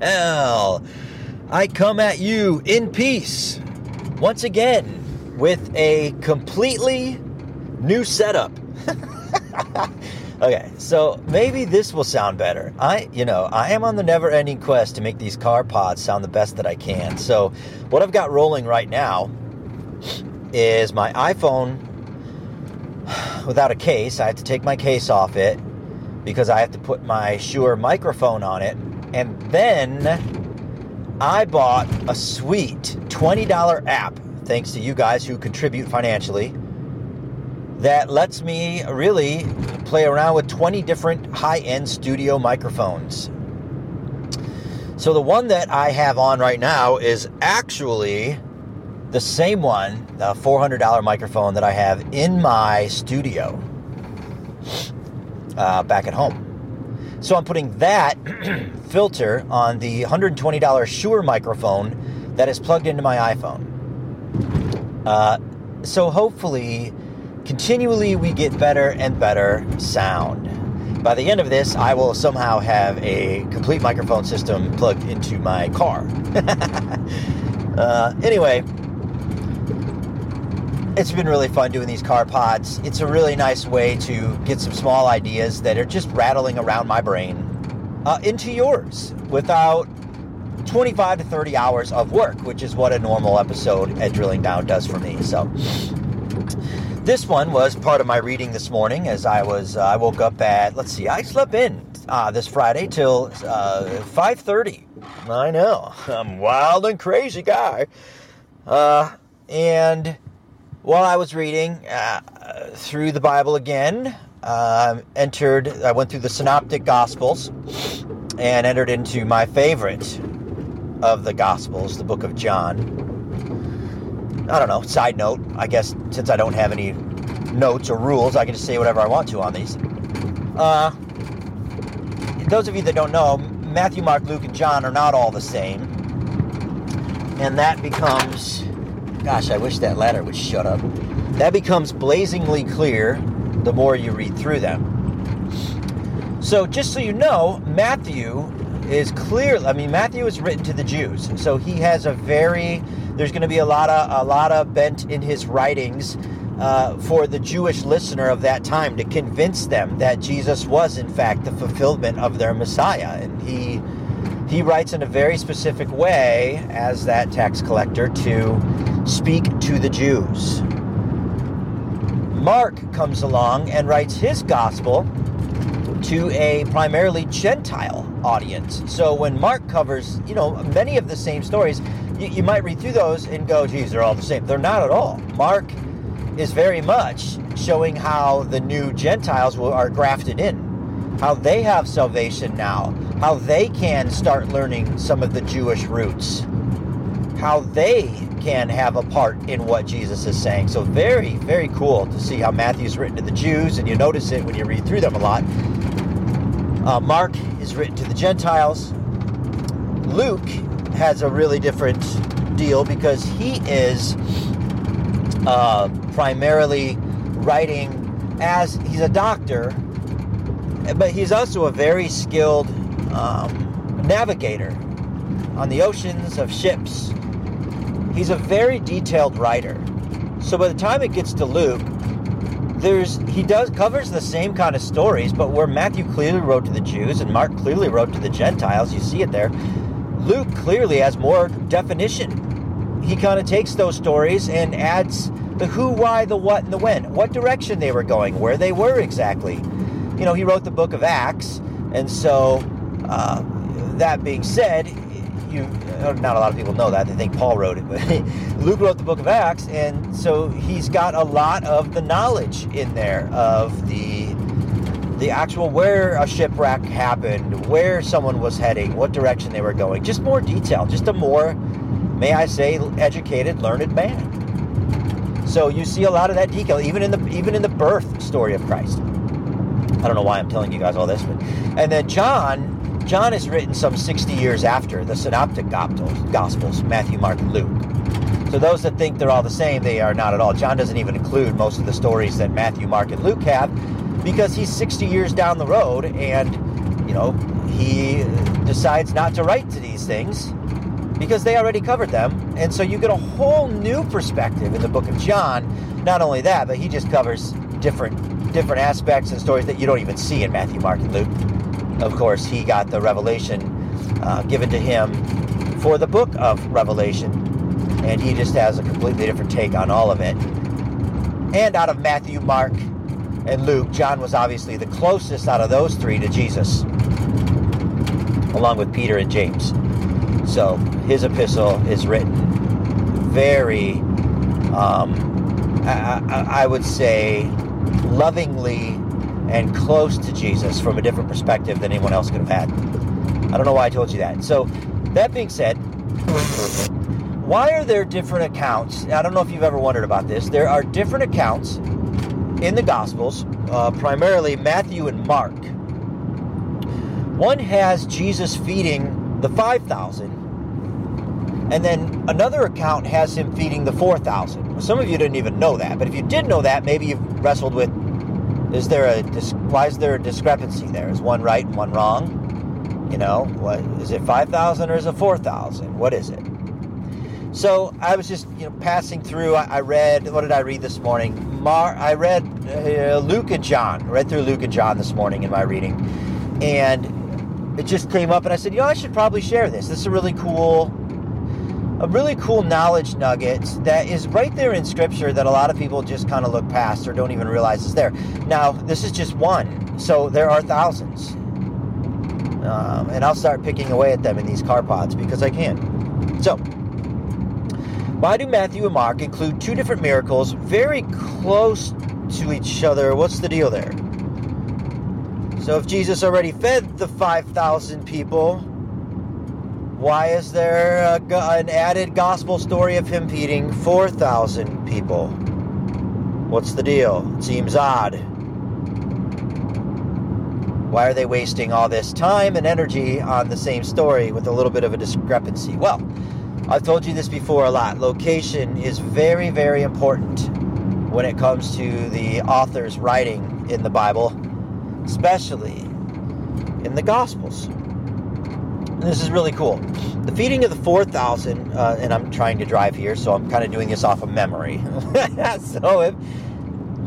Well, I come at you in peace once again with a completely new setup. okay, so maybe this will sound better. I, you know, I am on the never ending quest to make these car pods sound the best that I can. So, what I've got rolling right now is my iPhone without a case. I have to take my case off it because I have to put my Shure microphone on it. And then I bought a sweet $20 app, thanks to you guys who contribute financially, that lets me really play around with 20 different high end studio microphones. So the one that I have on right now is actually the same one, the $400 microphone that I have in my studio uh, back at home. So I'm putting that filter on the $120 Shure microphone that is plugged into my iPhone. Uh, so hopefully, continually we get better and better sound. By the end of this, I will somehow have a complete microphone system plugged into my car. uh, anyway, it's been really fun doing these car pods. It's a really nice way to get some small ideas that are just rattling around my brain uh, into yours without 25 to 30 hours of work, which is what a normal episode at Drilling Down does for me. So, this one was part of my reading this morning as I was, uh, I woke up at, let's see, I slept in uh, this Friday till uh, 5.30. I know, I'm wild and crazy guy. Uh, and while I was reading uh, through the Bible again, uh, entered, I went through the Synoptic Gospels and entered into my favorite of the Gospels, the book of John. I don't know, side note, I guess since I don't have any notes or rules, I can just say whatever I want to on these. Uh, those of you that don't know, Matthew, Mark, Luke, and John are not all the same. And that becomes, gosh, I wish that ladder would shut up. That becomes blazingly clear the more you read through them. So, just so you know, Matthew is clear. I mean, Matthew is written to the Jews, so he has a very. There's going to be a lot of a lot of bent in his writings uh, for the Jewish listener of that time to convince them that Jesus was, in fact, the fulfillment of their Messiah, and he he writes in a very specific way as that tax collector to speak to the Jews. Mark comes along and writes his gospel to a primarily Gentile audience. So when Mark covers, you know, many of the same stories, you, you, might read through those and go, geez, they're all the same. They're not at all. Mark is very much showing how the new Gentiles are grafted in, how they have salvation now, how they can start learning some of the Jewish roots, how they can have a part in what Jesus is saying. So very, very cool to see how Matthew's written to the Jews, and you notice it when you read through them a lot. Uh, Mark is written to the Gentiles. Luke has a really different deal because he is uh, primarily writing as he's a doctor, but he's also a very skilled um, navigator on the oceans of ships. He's a very detailed writer. So by the time it gets to Luke, there's he does covers the same kind of stories, but where Matthew clearly wrote to the Jews and Mark clearly wrote to the Gentiles, you see it there. Luke clearly has more definition. He kind of takes those stories and adds the who, why, the what, and the when. What direction they were going, where they were exactly. You know, he wrote the book of Acts, and so uh, that being said, you not a lot of people know that they think Paul wrote it, but Luke wrote the book of Acts, and so he's got a lot of the knowledge in there of the the actual where a shipwreck happened, where someone was heading, what direction they were going. Just more detail, just a more, may I say, educated, learned man. So you see a lot of that detail, even in the even in the birth story of Christ. I don't know why I'm telling you guys all this, but and then John John is written some 60 years after the Synoptic Gospels, Matthew, Mark, and Luke. So those that think they're all the same, they are not at all. John doesn't even include most of the stories that Matthew, Mark, and Luke have because he's 60 years down the road and, you know, he decides not to write to these things because they already covered them. And so you get a whole new perspective in the book of John. Not only that, but he just covers different different aspects and stories that you don't even see in Matthew, Mark, and Luke. Of course, he got the revelation uh, given to him for the book of Revelation, and he just has a completely different take on all of it. And out of Matthew, Mark, and Luke, John was obviously the closest out of those three to Jesus, along with Peter and James. So his epistle is written very, um, I, I would say, lovingly and close to Jesus from a different perspective than anyone else could have had. I don't know why I told you that. So, that being said, why are there different accounts? I don't know if you've ever wondered about this. There are different accounts in the Gospels, uh, primarily Matthew and Mark. One has Jesus feeding the 5,000, and then another account has him feeding the 4,000. Some of you didn't even know that, but if you did know that, maybe you've wrestled with is there a why is there a discrepancy there? Is one right and one wrong? You know, what is it 5,000 or is it 4,000? What is it? So I was just you know passing through. I, I read what did I read this morning? Mar I read uh, Luke and John. Read through Luke and John this morning in my reading, and it just came up, and I said, you know, I should probably share this. This is a really cool, a really cool knowledge nugget that is right there in Scripture that a lot of people just kind of look past or don't even realize is there. Now, this is just one, so there are thousands, um, and I'll start picking away at them in these car pods because I can. So. Why do Matthew and Mark include two different miracles very close to each other? What's the deal there? So, if Jesus already fed the 5,000 people, why is there a, an added gospel story of him feeding 4,000 people? What's the deal? It seems odd. Why are they wasting all this time and energy on the same story with a little bit of a discrepancy? Well, I've told you this before a lot. Location is very, very important when it comes to the author's writing in the Bible, especially in the Gospels. This is really cool. The feeding of the 4,000, uh, and I'm trying to drive here, so I'm kind of doing this off of memory. so if,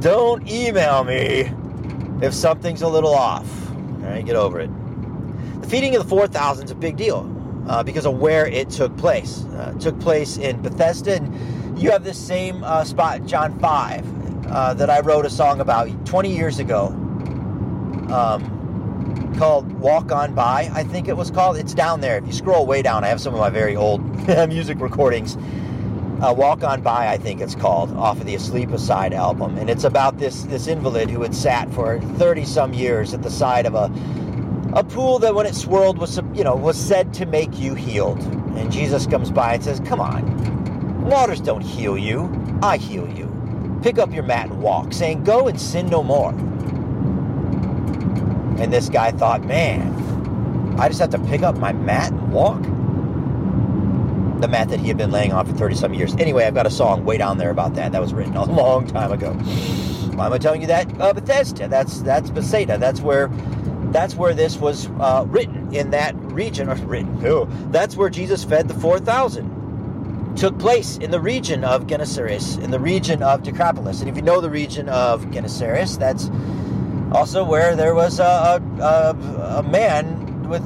don't email me if something's a little off. All right, get over it. The feeding of the 4,000 is a big deal uh, because of where it took place. Uh, it took place in Bethesda, and you have this same uh, spot, John 5, uh, that I wrote a song about 20 years ago um, called Walk On By, I think it was called. It's down there. If you scroll way down, I have some of my very old music recordings. Uh, Walk On By, I think it's called, off of the Asleep Aside album. And it's about this, this invalid who had sat for 30 some years at the side of a a pool that when it swirled was you know was said to make you healed and jesus comes by and says come on waters don't heal you i heal you pick up your mat and walk saying go and sin no more and this guy thought man i just have to pick up my mat and walk? The mat that he had been laying on for 30 some years. Anyway i've got a song way down there about that. That was written a long time ago. Why am i telling you that? Uh, bethesda. That's that's bethsaida that's where that's where this was uh, written in that region, or written. Oh, that's where Jesus fed the 4,000. Took place in the region of Gennesaret, in the region of Decapolis. And if you know the region of Gennesaret, that's also where there was a, a, a man with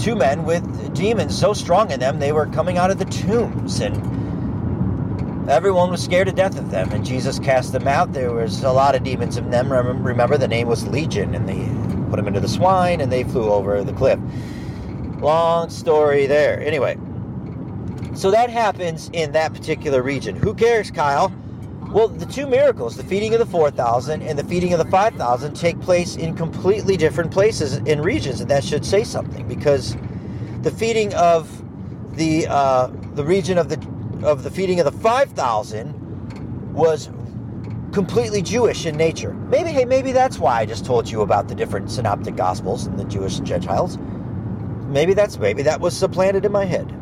two men with demons so strong in them they were coming out of the tombs and everyone was scared to death of them and jesus cast them out there was a lot of demons in them remember the name was legion and they put them into the swine, and they flew over the cliff. Long story there. Anyway, so that happens in that particular region. Who cares, Kyle? Well, the two miracles, the feeding of the 4,000 and the feeding of the 5,000, take place in completely different places and regions, and that should say something because the feeding of the uh, the region of the of the feeding of the 5,000 was completely Jewish in nature. Maybe, hey, maybe that's why I just told you about the different synoptic gospels and the Jewish and Gentiles. Maybe that's maybe that was supplanted in my head.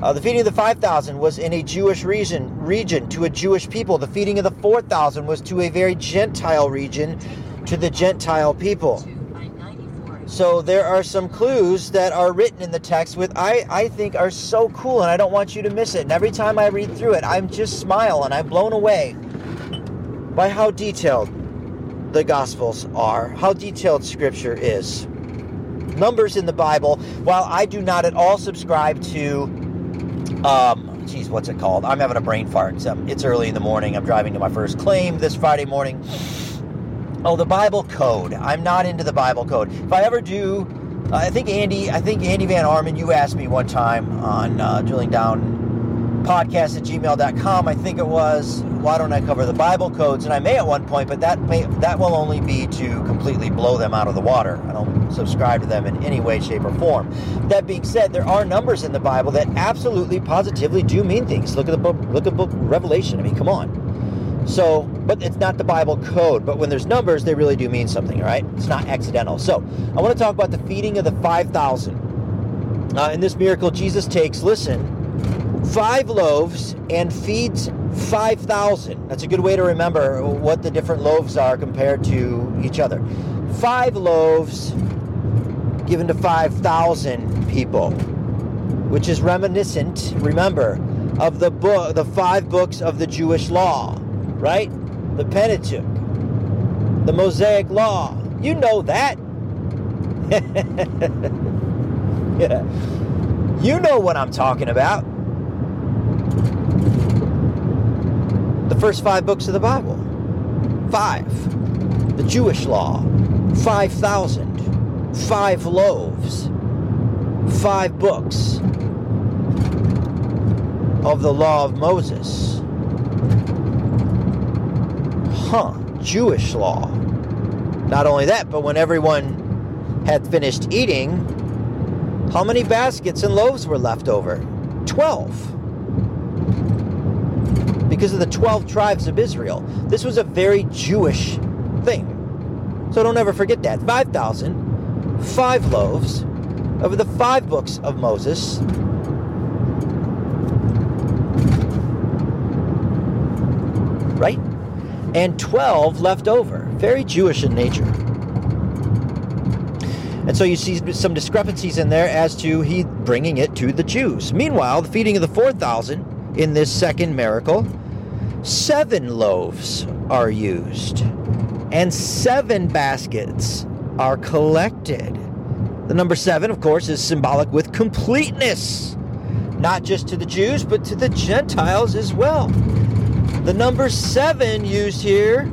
Uh, the feeding of the 5,000 was in a Jewish region, region to a Jewish people. The feeding of the 4,000 was to a very Gentile region to the Gentile people. So there are some clues that are written in the text with I, I think are so cool and I don't want you to miss it. And every time I read through it, I'm just smile and I'm blown away by how detailed the gospels are, how detailed scripture is. Numbers in the Bible, while I do not at all subscribe to um geez, what's it called? I'm having a brain fart. Um, it's early in the morning. I'm driving to my first claim this Friday morning. Oh, the Bible code. I'm not into the Bible code. If I ever do, I think Andy, I think Andy Van Arman, you asked me one time on uh, drilling down podcast at gmail.com, I think it was, why don't I cover the Bible codes? And I may at one point, but that may that will only be to completely blow them out of the water. I don't subscribe to them in any way, shape, or form. That being said, there are numbers in the Bible that absolutely positively do mean things. Look at the book, look at book Revelation. I mean, come on. So, but it's not the Bible code. But when there's numbers, they really do mean something, right? It's not accidental. So, I want to talk about the feeding of the 5,000. Uh, in this miracle, Jesus takes, listen, five loaves and feeds 5,000. That's a good way to remember what the different loaves are compared to each other. Five loaves given to 5,000 people, which is reminiscent, remember, of the book, the five books of the Jewish law right? The Pentateuch, the Mosaic Law. You know that. yeah. You know what I'm talking about. The first five books of the Bible. Five. The Jewish law. 5,000. Five loaves. Five books of the law of Moses huh, Jewish law. Not only that, but when everyone had finished eating, how many baskets and loaves were left over? Twelve. Because of the 12 tribes of Israel. This was a very Jewish thing. So don't ever forget that. 5,000, five loaves of the five books of Moses. Right? and 12 left over. Very Jewish in nature. And so you see some discrepancies in there as to he bringing it to the Jews. Meanwhile, the feeding of the 4,000 in this second miracle, seven loaves are used, and seven baskets are collected. The number seven, of course, is symbolic with completeness, not just to the Jews, but to the Gentiles as well. The number seven used here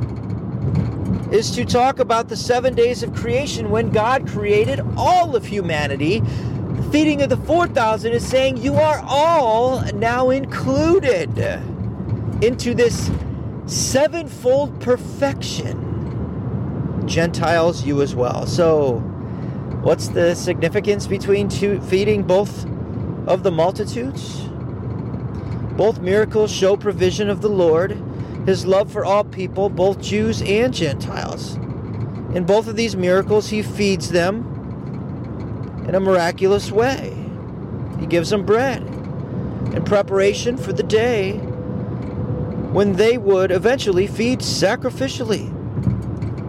is to talk about the seven days of creation when God created all of humanity. The feeding of the 4,000 is saying you are all now included into this sevenfold perfection. Gentiles, you as well. So, what's the significance between two, feeding both of the multitudes? Both miracles show provision of the Lord, his love for all people, both Jews and Gentiles. In both of these miracles, he feeds them in a miraculous way. He gives them bread in preparation for the day when they would eventually feed sacrificially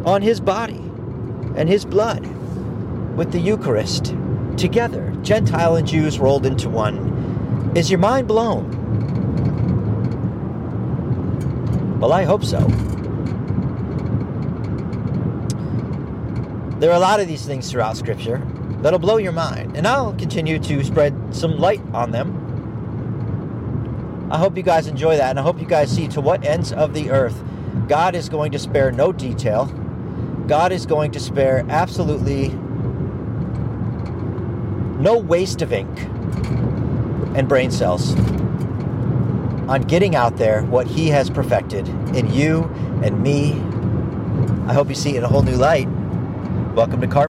on his body and his blood with the Eucharist together, Gentile and Jews rolled into one. Is your mind blown? Well, I hope so. There are a lot of these things throughout Scripture that'll blow your mind, and I'll continue to spread some light on them. I hope you guys enjoy that, and I hope you guys see to what ends of the earth God is going to spare no detail. God is going to spare absolutely no waste of ink and brain cells on getting out there what He has perfected in you and me. I hope you see it in a whole new light. Welcome to Car.